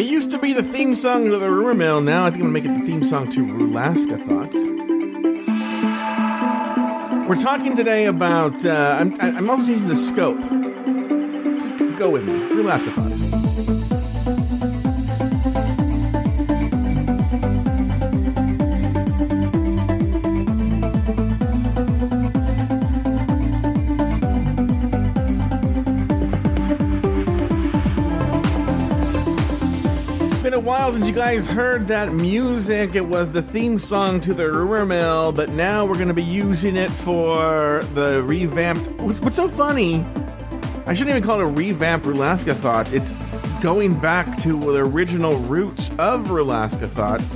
It used to be the theme song to the Rumor Mill. Now I think I'm gonna make it the theme song to Rulaska Thoughts. We're talking today about. Uh, I'm, I'm also changing the scope. Just go with me. Rulaska Thoughts. Been a while since you guys heard that music. It was the theme song to the Rumor Mill, but now we're going to be using it for the revamped. What's, so funny? I shouldn't even call it a revamped Rulaska Thoughts. It's going back to the original roots of Rulaska Thoughts,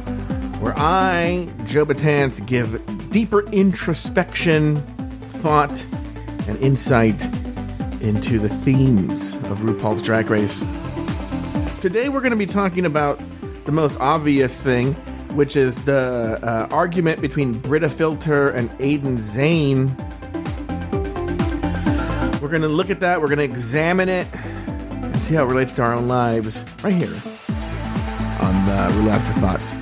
where I, Joe Betance, give deeper introspection, thought, and insight into the themes of RuPaul's Drag Race. Today we're going to be talking about the most obvious thing, which is the uh, argument between Brita Filter and Aiden Zhane. We're going to look at that, we're going to examine it, and see how it relates to our own lives right here on uh, Rulaska Thoughts.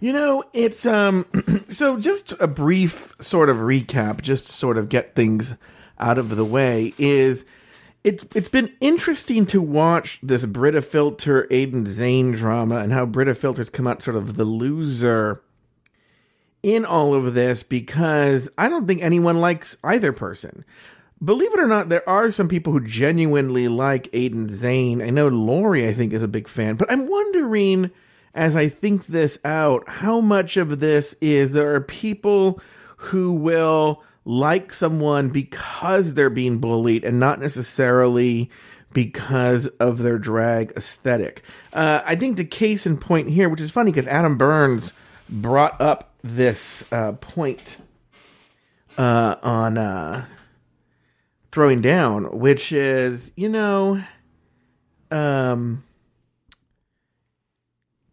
You know, it's um so just a brief sort of recap, just to sort of get things out of the way is it's it's been interesting to watch this Brita Filter Aiden Zhane drama and how Brita Filter's come out sort of the loser in all of this because I don't think anyone likes either person. Believe it or not, there are some people who genuinely like Aiden Zhane. I know Lori, I think, is a big fan, but I'm wondering as I think this out how much of this is there are people who will like someone because they're being bullied and not necessarily because of their drag aesthetic. Uh, I think the case in point here, which is funny because Adam Burns brought up this uh, point uh, on uh, throwing down, which is, you know, um,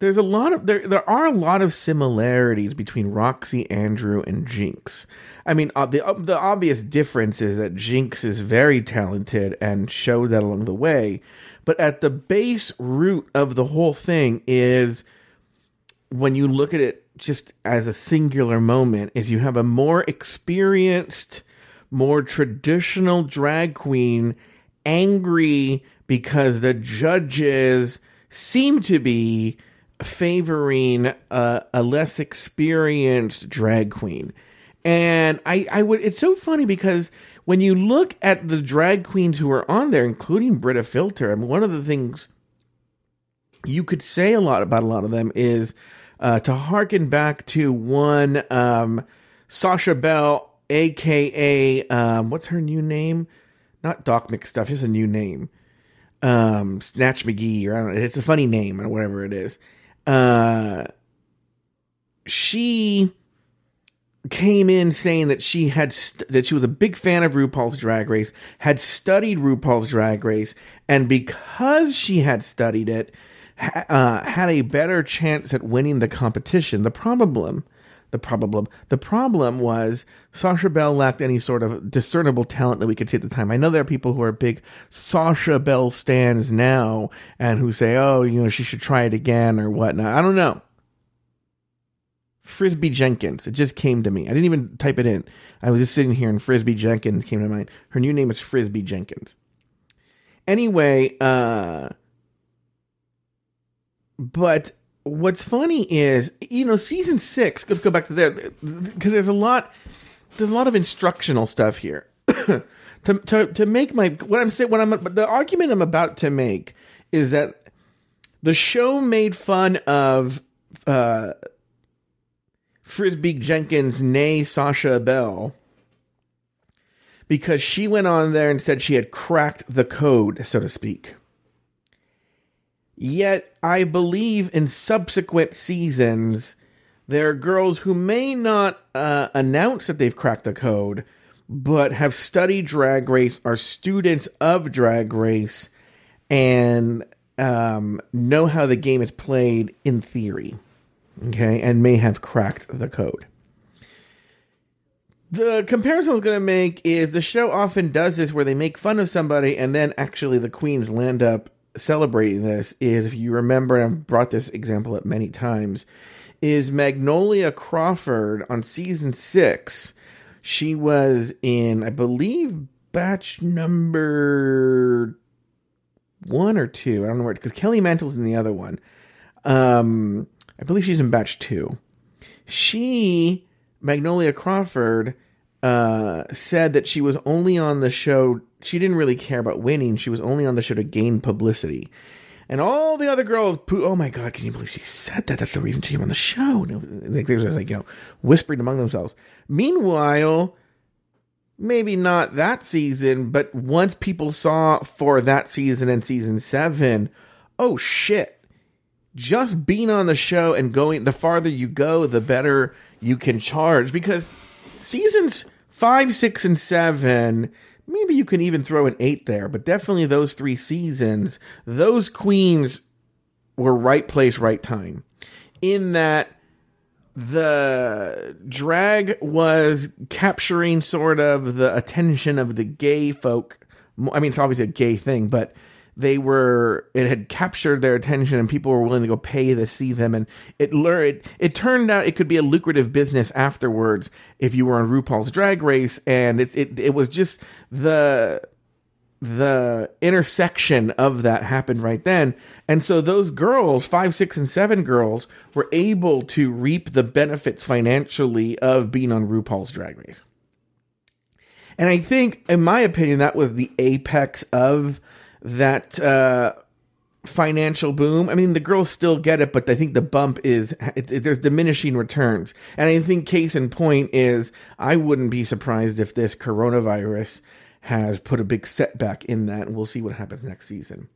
there's a lot of there there are a lot of similarities between Roxxxy Andrew and Jinkx. I mean, uh, the uh, the obvious difference is that Jinkx is very talented and showed that along the way, but at the base root of the whole thing is when you look at it just as a singular moment is you have a more experienced, more traditional drag queen angry because the judges seem to be favoring a, a less experienced drag queen. And I, I would, it's so funny because when you look at the drag queens who are on there, including Brita Filter, I mean, one of the things you could say a lot about a lot of them is uh, to harken back to one um, Sasha Belle, aka um, what's her new name? Not Doc McStuff, just a new name. Um, Snatch McGee, or I don't know. It's a funny name or whatever it is. Uh, she came in saying that she had st- that she was a big fan of RuPaul's Drag Race, had studied RuPaul's Drag Race, and because she had studied it, ha- uh, had a better chance at winning the competition. The problem, the problem, the problem was Sasha Belle lacked any sort of discernible talent that we could see at the time. I know there are people who are big Sasha Belle stands now and who say, "Oh, you know, she should try it again" or whatnot. I don't know. Frisbee Jenkins. It just came to me. I didn't even type it in. I was just sitting here and Frisbee Jenkins came to mind. Her new name is Frisbee Jenkins. Anyway, uh but what's funny is, you know, season 6, let's go back to there because there's a lot there's a lot of instructional stuff here. to, to to make my what I'm saying what I'm the argument I'm about to make is that the show made fun of uh Frisbee Jenkins, nay Sasha Belle, because she went on there and said she had cracked the code, so to speak. Yet, I believe in subsequent seasons, there are girls who may not uh, announce that they've cracked the code, but have studied Drag Race, are students of Drag Race, and um, know how the game is played in theory okay, and may have cracked the code. The comparison I was going to make is the show often does this where they make fun of somebody and then actually the queens land up celebrating this is if you remember, and I've brought this example up many times, is Magnolia Crawford on season six. She was in, I believe, batch number one or two. I don't know where because Kelly Mantle's in the other one. Um, I believe she's in batch two. She Magnolia Crawford uh, said that she was only on the show. She didn't really care about winning. She was only on the show to gain publicity. And all the other girls, oh my god, can you believe she said that? That's the reason she came on the show. Like they were like you know whispering among themselves. Meanwhile, maybe not that season, but once people saw for that season and season seven, oh shit. Just being on the show and going, the farther you go, the better you can charge because seasons five, six, and seven, maybe you can even throw an eight there, but definitely those three seasons, those queens were right place, right time. In that the drag was capturing sort of the attention of the gay folk. I mean, it's obviously a gay thing, but they were it had captured their attention and people were willing to go pay to see them. And it learned it, it turned out it could be a lucrative business afterwards if you were on RuPaul's drag race. And it's it it was just the the intersection of that happened right then. And so those girls five six and seven girls were able to reap the benefits financially of being on RuPaul's drag race. And I think, in my opinion, that was the apex of that uh, financial boom. I mean, the girls still get it, but I think the bump is it, it, there's diminishing returns. And I think case in point is I wouldn't be surprised if this coronavirus has put a big setback in that, and we'll see what happens next season.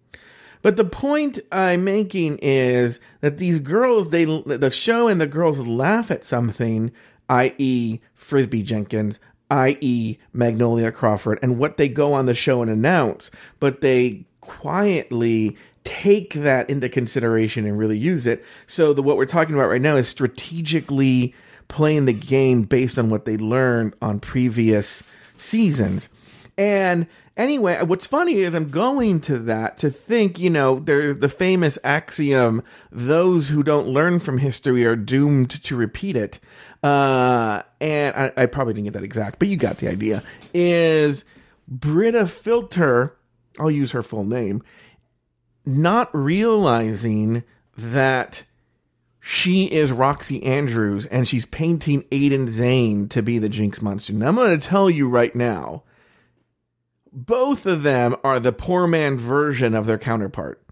But the point I'm making is that these girls, they the show and the girls laugh at something, i.e., Frisbee Jenkins, i.e., Magnolia Crawford, and what they go on the show and announce, but they quietly take that into consideration and really use it. So the what we're talking about right now is strategically playing the game based on what they learned on previous seasons. And anyway, what's funny is I'm going to that to think, you know, there's the famous axiom those who don't learn from history are doomed to repeat it uh, and I, I, probably didn't get that exact, but you got the idea. Is Brita Filter? I'll use her full name. Not realizing that she is Roxxxy Andrews and she's painting Aiden Zhane to be the Jinkx Monsoon. Now, I'm going to tell you right now, both of them are the poor man version of their counterpart.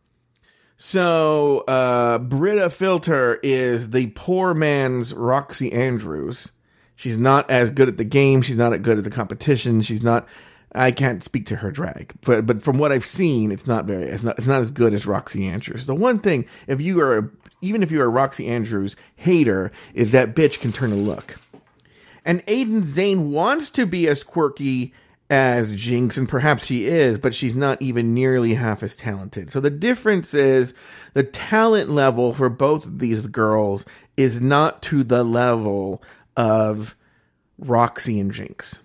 So, uh, Brita Filter is the poor man's Roxxxy Andrews. She's not as good at the game. She's not as good at the competition. She's not. I can't speak to her drag, but but from what I've seen, it's not very. It's not. It's not as good as Roxxxy Andrews. The one thing, if you are, even if you are a Roxxxy Andrews hater, is that bitch can turn a look. And Aiden Zhane wants to be as quirky as Jinkx, and perhaps she is, but she's not even nearly half as talented. So the difference is the talent level for both of these girls is not to the level of Roxxxy and Jinkx.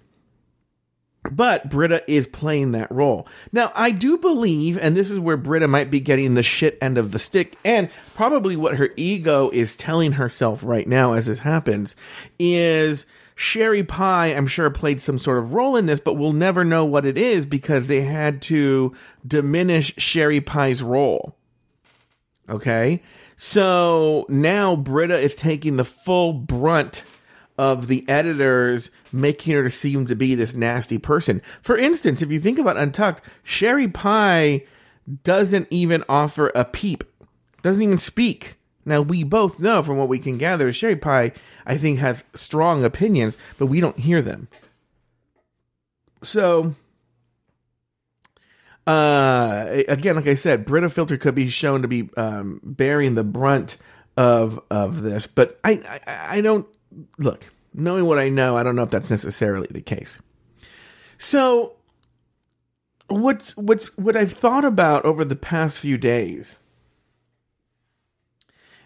But Brita is playing that role. Now, I do believe, and this is where Brita might be getting the shit end of the stick, and probably what her ego is telling herself right now as this happens, is Sherry Pie, I'm sure, played some sort of role in this, but we'll never know what it is because they had to diminish Sherry Pie's role. Okay? So now Brita is taking the full brunt of the editors making her seem to be this nasty person. For instance, if you think about Untucked, Sherry Pie doesn't even offer a peep, doesn't even speak. Now, we both know from what we can gather, Sherry Pie, I think, has strong opinions, but we don't hear them. So, uh, again, like I said, Brita Filter could be shown to be um, bearing the brunt of of this, but I, I I don't look. Knowing what I know, I don't know if that's necessarily the case. So, what's what's what I've thought about over the past few days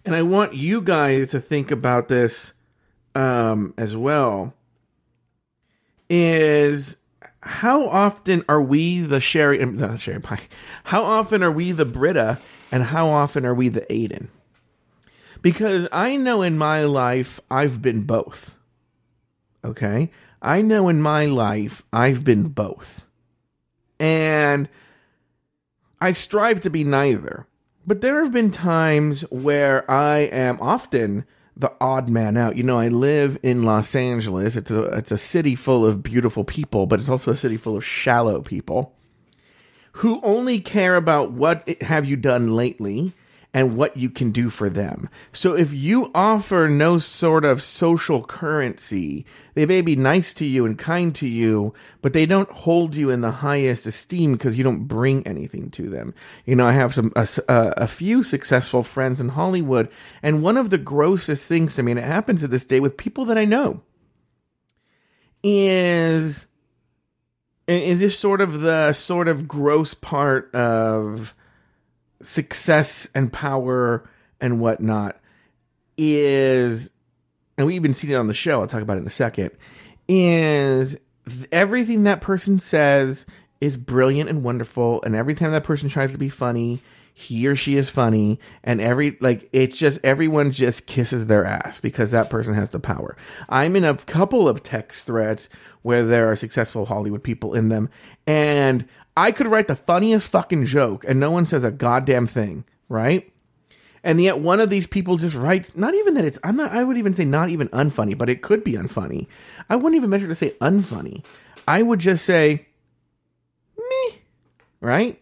and I want you guys to think about this um, as well, is how often are we the sherry? um, Not sherry pie. How often are we the Brita, and how often are we the Aiden? Because I know in my life I've been both. Okay, I know in my life I've been both, and I strive to be neither. But there have been times where I am often the odd man out. You know, I live in Los Angeles. It's a it's a city full of beautiful people, but it's also a city full of shallow people who only care about what have you done lately and what you can do for them. So if you offer no sort of social currency, they may be nice to you and kind to you, but they don't hold you in the highest esteem because you don't bring anything to them. You know, I have some a, a, few successful friends in Hollywood, and one of the grossest things to me, and it happens to this day with people that I know, is and just sort of the sort of gross part of success and power and whatnot is, and we even seen it on the show. I'll talk about it in a second. Is everything that person says is brilliant and wonderful, and every time that person tries to be funny, he or she is funny, and every like it's just everyone just kisses their ass because that person has the power. I'm in a couple of text threads where there are successful Hollywood people in them, and I could write the funniest fucking joke and no one says a goddamn thing, right? And yet one of these people just writes not even that it's I'm not I would even say not even unfunny, but it could be unfunny. I wouldn't even measure to say unfunny. I would just say me, right?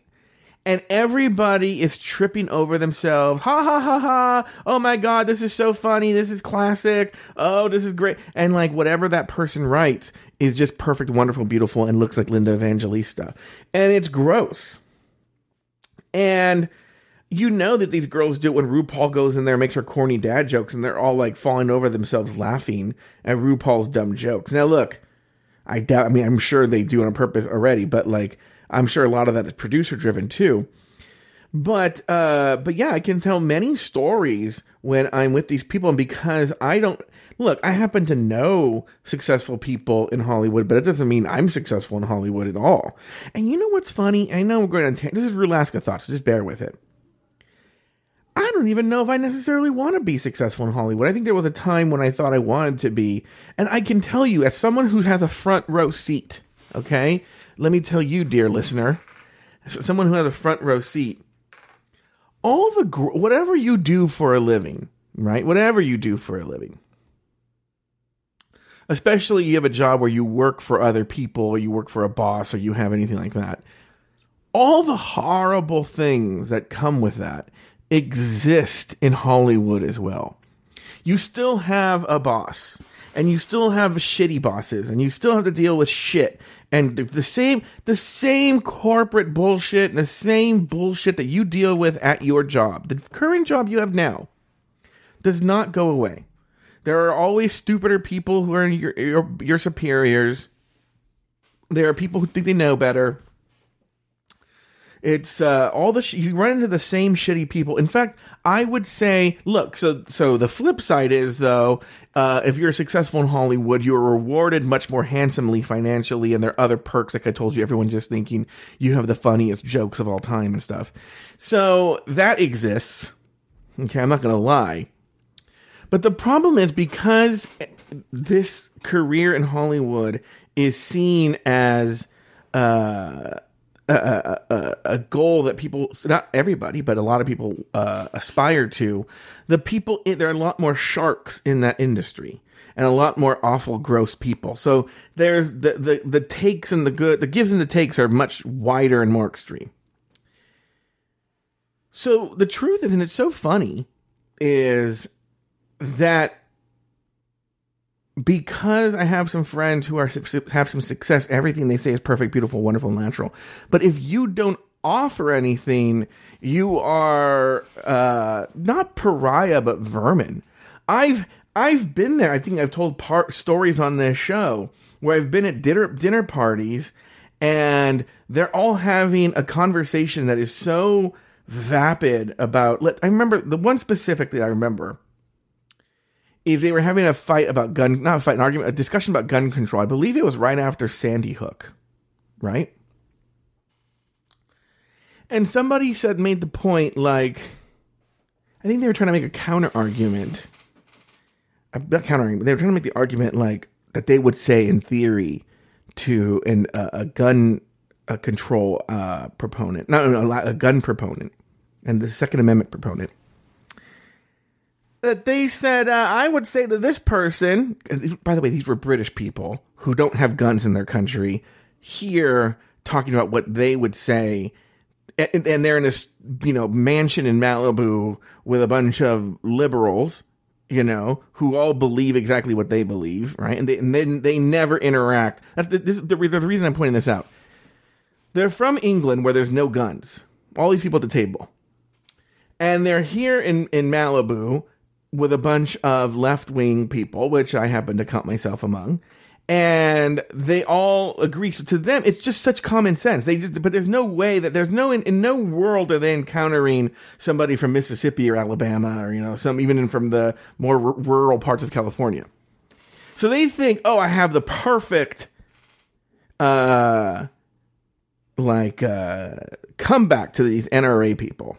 And everybody is tripping over themselves. Ha ha ha ha. Oh my God, this is so funny. This is classic. Oh, this is great. And like whatever that person writes is just perfect, wonderful, beautiful, and looks like Linda Evangelista. And it's gross. And you know that these girls do it when RuPaul goes in there and makes her corny dad jokes and they're all like falling over themselves laughing at RuPaul's dumb jokes. Now, look, I doubt, I mean, I'm sure they do it on purpose already, but like, I'm sure a lot of that is producer driven too. But uh but yeah, I can tell many stories when I'm with these people and because I don't look, I happen to know successful people in Hollywood, but it doesn't mean I'm successful in Hollywood at all. And you know what's funny? I know we're going to this is Rulaska thoughts, so just bear with it. I don't even know if I necessarily want to be successful in Hollywood. I think there was a time when I thought I wanted to be, and I can tell you as someone who has a front row seat, okay? Let me tell you, dear listener, someone who has a front row seat, all the whatever you do for a living, right? Whatever you do for a living, especially you have a job where you work for other people, or you work for a boss, or you have anything like that. All the horrible things that come with that exist in Hollywood as well. You still have a boss and you still have shitty bosses and you still have to deal with shit. And the same the same corporate bullshit and the same bullshit that you deal with at your job the current job you have now does not go away. There are always stupider people who are your your, your superiors. There are people who think they know better it's uh, all the sh- you run into the same shitty people. In fact, I would say, look. So, so the flip side is though, uh, if you're successful in Hollywood, you are rewarded much more handsomely financially, and there are other perks. Like I told you, everyone just thinking you have the funniest jokes of all time and stuff. So that exists. Okay, I'm not gonna lie, but the problem is because this career in Hollywood is seen as uh, a, a, goal that people, not everybody, but a lot of people uh, aspire to. The people, there are a lot more sharks in that industry and a lot more awful, gross people. So there's the, the, the takes and the good, the gives and the takes are much wider and more extreme. So the truth is, and it's so funny, is that because I have some friends who are have some success, everything they say is perfect, beautiful, wonderful, natural. But if you don't offer anything, you are uh, not pariah but vermin. I've I've been there. I think I've told stories on this show where I've been at dinner dinner parties and they're all having a conversation that is so vapid about. Let I remember the one specifically I remember is they were having a fight about gun, not a fight, an argument, a discussion about gun control. I believe it was right after Sandy Hook. right? And somebody said, made the point like, I think they were trying to make a counter argument. Uh, not counter argument, they were trying to make the argument like that they would say in theory to an, uh, a gun a control uh, proponent, no, no, no, a gun proponent, and the Second Amendment proponent. That they said, uh, I would say to this person, by the way, these were British people who don't have guns in their country, here talking about what they would say and, and they're in this you know mansion in Malibu with a bunch of liberals you know, who all believe exactly what they believe, right? And, they, and then they never interact. That's the, this the, the reason I'm pointing this out. They're from England where there's no guns. All these people at the table. And they're here in, in Malibu with a bunch of left wing people, which I happen to count myself among and they all agree. So to them, it's just such common sense. They just, but there's no way that there's no in, in no world are they encountering somebody from Mississippi or Alabama or you know some even from the more r- rural parts of California. So they think, oh, I have the perfect, uh, like uh, comeback to these NRA people,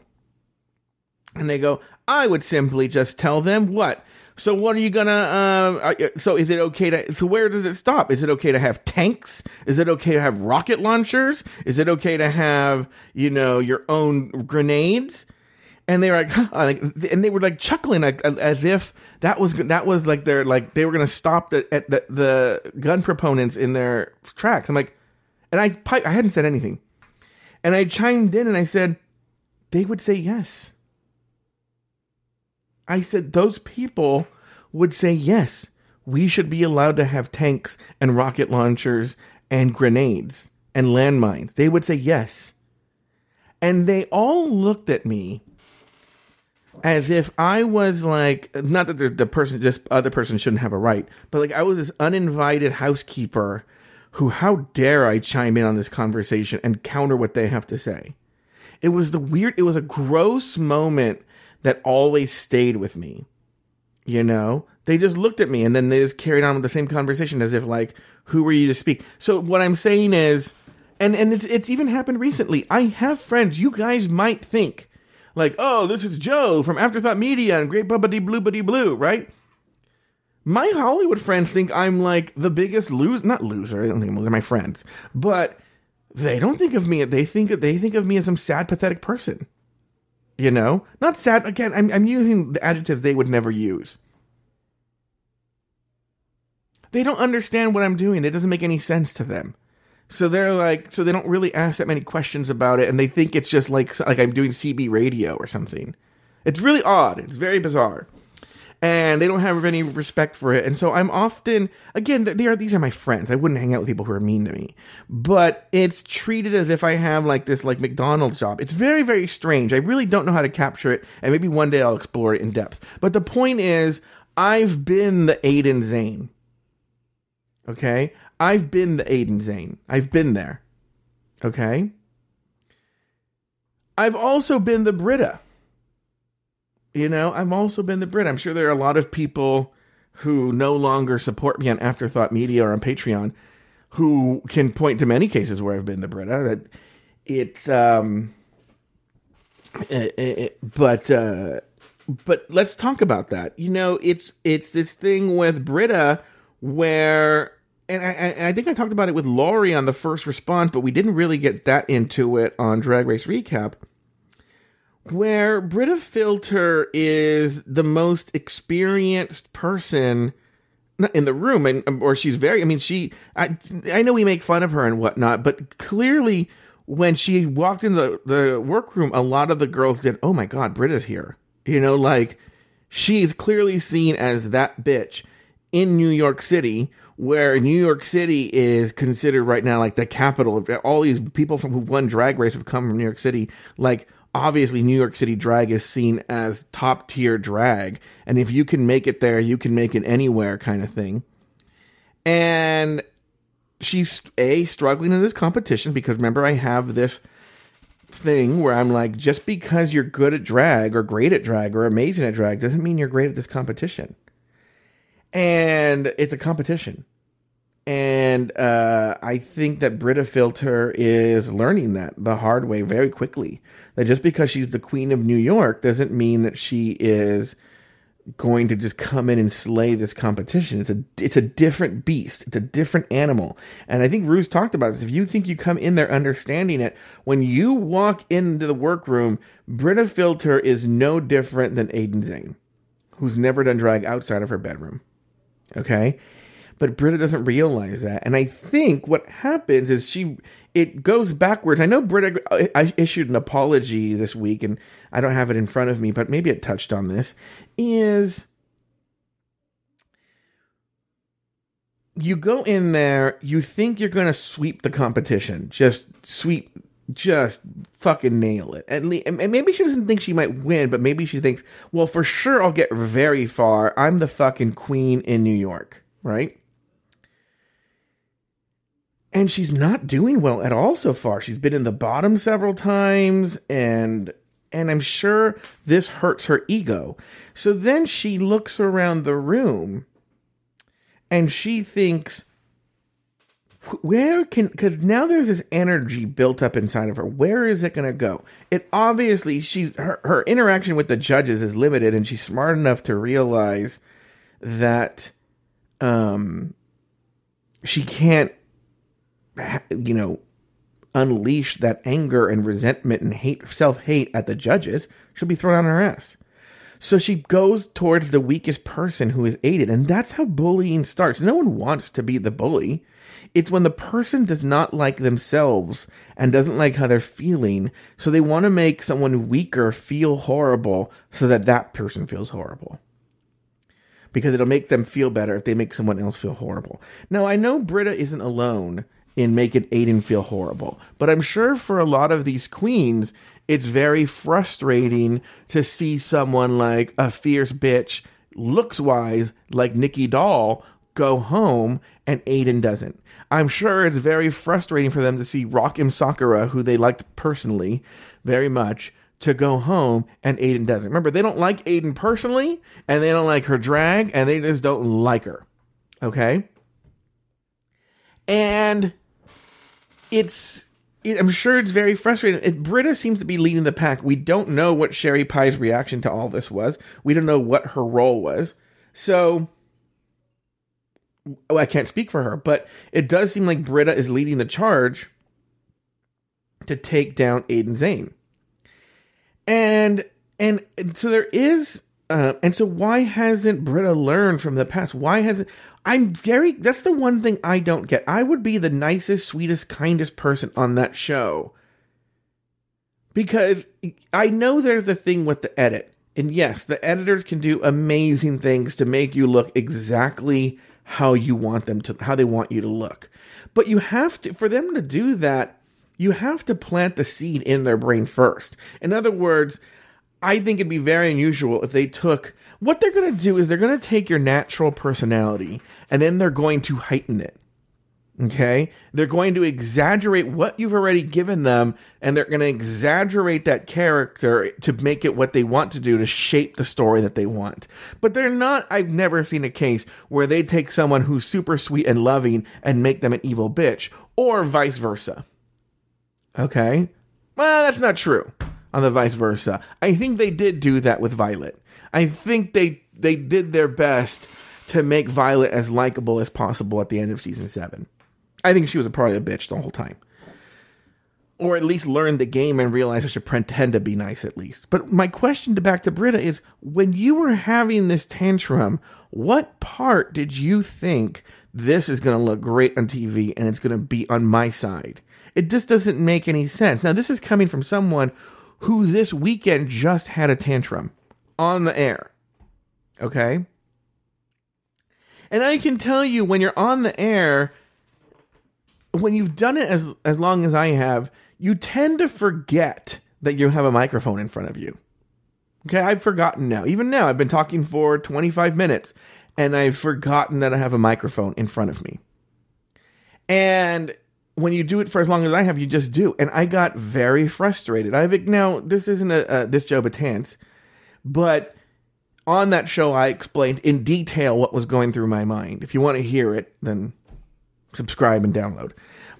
and they go, I would simply just tell them what so what are you gonna? Uh, so is it okay to? So where does it stop? Is it okay to have tanks? Is it okay to have rocket launchers? Is it okay to have you know your own grenades? And they were like, and they were like chuckling like as if that was that was like their like they were gonna stop the at the, the gun proponents in their tracks. I'm like, and I I hadn't said anything, and I chimed in and I said, they would say yes. I said those people would say yes, we should be allowed to have tanks and rocket launchers and grenades and landmines. They would say yes. And they all looked at me as if I was like, not that the, person, just other person shouldn't have a right, but like I was this uninvited housekeeper who, how dare I chime in on this conversation and counter what they have to say. It was the weird, it was a gross moment that always stayed with me. You know, they just looked at me and then they just carried on with the same conversation as if like, who were you to speak? So what I'm saying is, and and it's it's even happened recently. I have friends. You guys might think like, oh, this is Joe from Afterthought Media and Great Bubbity Blue Buddy Blue, right? My Hollywood friends think I'm like the biggest loser. Not loser. I don't think I'm, they're my friends, but they don't think of me. They think they think of me as some sad, pathetic person. You know, not sad. Again, I'm, I'm using the adjectives they would never use. They don't understand what I'm doing. It doesn't make any sense to them. So they're like, so they don't really ask that many questions about it, and they think it's just like like I'm doing CB radio or something. It's really odd. It's very bizarre and they don't have any respect for it. And so I'm often, again, they are these are my friends. I wouldn't hang out with people who are mean to me, but it's treated as if I have like this like McDonald's job. It's very very strange. I really don't know how to capture it, and maybe one day I'll explore it in depth. But the point is, I've been the Aiden Zhane. Okay, I've been the Aiden Zhane. I've been there. Okay. I've also been the Brita. You know, I've also been the Brit. I'm sure there are a lot of people who no longer support me on Afterthought Media or on Patreon who can point to many cases where I've been the Brita. That it's um, it, it, but uh, but let's talk about that. You know, it's it's this thing with Brita where. And I, I think I talked about it with Laurie on the first response, but we didn't really get that into it on Drag Race Recap where Brita Filter is the most experienced person in the room, and um, or she's very. I mean, she. I I know we make fun of her and whatnot, but clearly, when she walked in the the workroom, a lot of the girls did. Oh my God, Brita's here. You know, like she's clearly seen as that bitch in New York City, where New York City is considered right now like the capital of all these people from who won Drag Race have come from New York City. Like obviously New York City drag is seen as top tier drag. And if you can make it there, you can make it anywhere kind of thing. And she's a struggling in this competition because remember I have this thing where I'm like, just because you're good at drag or great at drag or amazing at drag doesn't mean you're great at this competition. And it's a competition. And uh, I think that Brita Filter is learning that the hard way very quickly. That just because she's the queen of New York doesn't mean that she is going to just come in and slay this competition. It's a it's a different beast. It's a different animal. And I think Ru's talked about this. If you think you come in there understanding it, when you walk into the workroom, Brita Filter is no different than Aiden Zhane, who's never done drag outside of her bedroom. Okay? But Brita doesn't realize that. And I think what happens is she it goes backwards. I know Brita uh, I issued an apology this week and I don't have it in front of me, but maybe it touched on this is you go in there, you think you're going to sweep the competition. Just sweep just fucking nail it. And, and maybe she doesn't think she might win, but maybe she thinks, well, for sure I'll get very far. I'm the fucking queen in New York, right? And she's not doing well at all so far. She's been in the bottom several times and and I'm sure this hurts her ego. So then she looks around the room and she thinks where can because now there's this energy built up inside of her where is it going to go it obviously she's her, her interaction with the judges is limited and she's smart enough to realize that um she can't you know, unleash that anger and resentment and hate, self hate at the judges, she'll be thrown on her ass. So she goes towards the weakest person who is Aiden. And that's how bullying starts. No one wants to be the bully. It's when the person does not like themselves and doesn't like how they're feeling. So they want to make someone weaker feel horrible so that that person feels horrible. Because it'll make them feel better if they make someone else feel horrible. Now, I know Brita isn't alone in it Aiden feel horrible. But I'm sure for a lot of these queens, it's very frustrating to see someone like a fierce bitch, looks wise, like Nicky Doll, go home and Aiden doesn't. I'm sure it's very frustrating for them to see Rock M. Sakura, who they liked personally very much, to go home and Aiden doesn't. Remember, they don't like Aiden personally, and they don't like her drag, and they just don't like her. Okay? And it's it, I'm sure it's very frustrating. It, Brita seems to be leading the pack. We don't know what Sherry Pie's reaction to all this was. We don't know what her role was. So, oh, I can't speak for her, but it does seem like Brita is leading the charge to take down Aiden Zhane. And and, and so there is uh, and so why hasn't Brita learned from the past? Why hasn't I'm very that's the one thing I don't get. I would be the nicest, sweetest, kindest person on that show. Because I know there's the thing with the edit. And yes, the editors can do amazing things to make you look exactly how you want them to how they want you to look. But you have to for them to do that, you have to plant the seed in their brain first. In other words, I think it'd be very unusual if they took what they're going to do is they're going to take your natural personality and then they're going to heighten it. Okay? They're going to exaggerate what you've already given them and they're going to exaggerate that character to make it what they want to do to shape the story that they want. But they're not, I've never seen a case where they take someone who's super sweet and loving and make them an evil bitch or vice versa. Okay? Well, that's not true on the vice versa. I think they did do that with Violet. I think they they did their best to make Violet as likable as possible at the end of season seven. I think she was probably a bitch the whole time. Or at least learn the game and realize I should pretend to be nice at least. But my question to back to Brita is when you were having this tantrum, what part did you think this is going to look great on TV and it's going to be on my side? It just doesn't make any sense. Now, this is coming from someone who this weekend just had a tantrum on the air. Okay? And I can tell you when you're on the air, when you've done it as as long as I have, you tend to forget that you have a microphone in front of you. Okay, I've forgotten now. Even now, I've been talking for 25 minutes and I've forgotten that I have a microphone in front of me. And when you do it for as long as I have, you just do. And I got very frustrated. I think now this isn't a, this Joe Betance, but on that show I explained in detail what was going through my mind. If you want to hear it, then subscribe and download.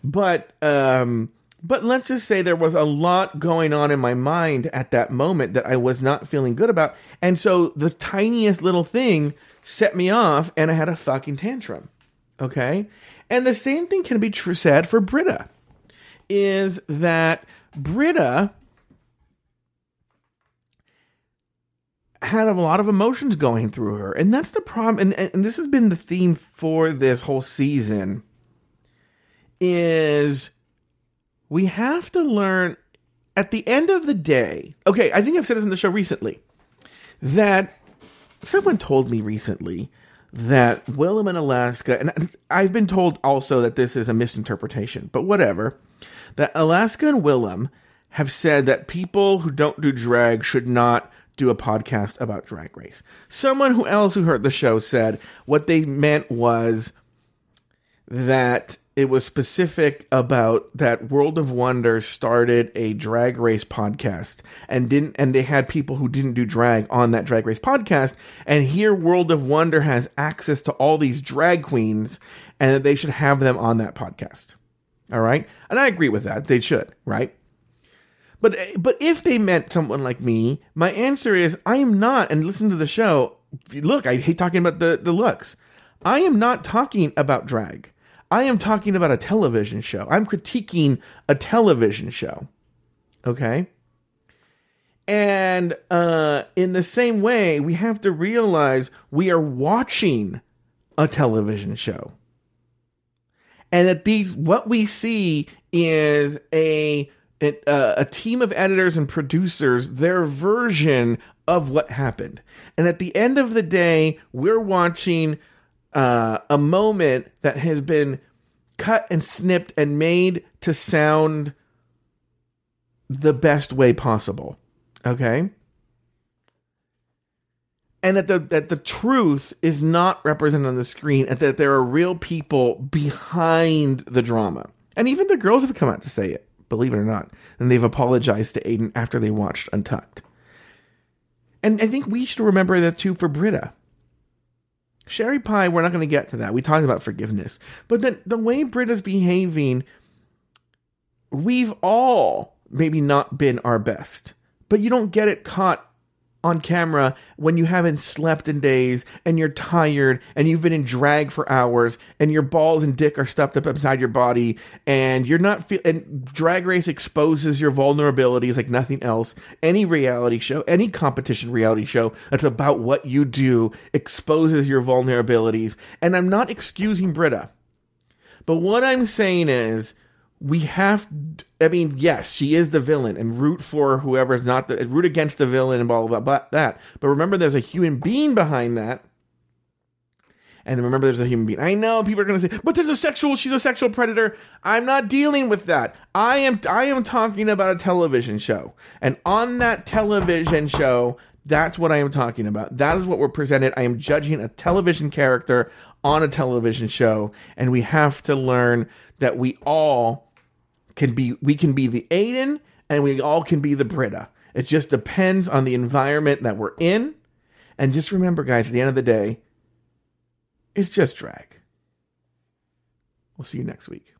But um, but let's just say there was a lot going on in my mind at that moment that I was not feeling good about, and so the tiniest little thing set me off, and I had a fucking tantrum. Okay, and the same thing can be true said for Brita. Is that Brita had a lot of emotions going through her. And that's the problem. And, and this has been the theme for this whole season is we have to learn at the end of the day. Okay, I think I've said this in the show recently that someone told me recently that Willam in Alaska, and I've been told also that this is a misinterpretation, but whatever, that Alaska and Willam have said that people who don't do drag should not do a podcast about drag race. Someone who else who heard the show said what they meant was that it was specific about that World of Wonder started a drag race podcast and didn't and they had people who didn't do drag on that drag race podcast and here World of Wonder has access to all these drag queens and that they should have them on that podcast. All right? And I agree with that. They should, right? But but if they meant someone like me, my answer is I am not. And listen to the show. Look, I hate talking about the the looks. I am not talking about drag. I am talking about a television show. I'm critiquing a television show. Okay. And uh, in the same way, we have to realize we are watching a television show. And that these, what we see is a it, uh, a team of editors and producers their version of what happened. And at the end of the day, we're watching uh, a moment that has been cut and snipped and made to sound the best way possible. Okay? And that the that the truth is not represented on the screen and that there are real people behind the drama. And even the girls have come out to say it believe it or not. And they've apologized to Aiden after they watched Untucked. And I think we should remember that too for Brita. Sherry Pie, we're not going to get to that. We talked about forgiveness. But then the way Brita's behaving, we've all maybe not been our best. But you don't get it caught on camera when you haven't slept in days and you're tired and you've been in drag for hours and your balls and dick are stuffed up inside your body and you're not feel and drag race exposes your vulnerabilities like nothing else. Any reality show any competition reality show that's about what you do exposes your vulnerabilities. And i'm not excusing brita but what i'm saying is we have I mean, yes, she is the villain and root for whoever's not the root against the villain and blah blah blah, that. But remember there's a human being behind that. And remember there's a human being. I know people are gonna say, but there's a sexual, she's a sexual predator. I'm not dealing with that. I am I am talking about a television show. And on that television show, that's what I am talking about. That is what we're presented. I am judging a television character on a television show, and we have to learn that we all can be we can be the Aiden and we all can be the Brita. It just depends on the environment that we're in. And just remember, guys, at the end of the day, it's just drag. We'll see you next week.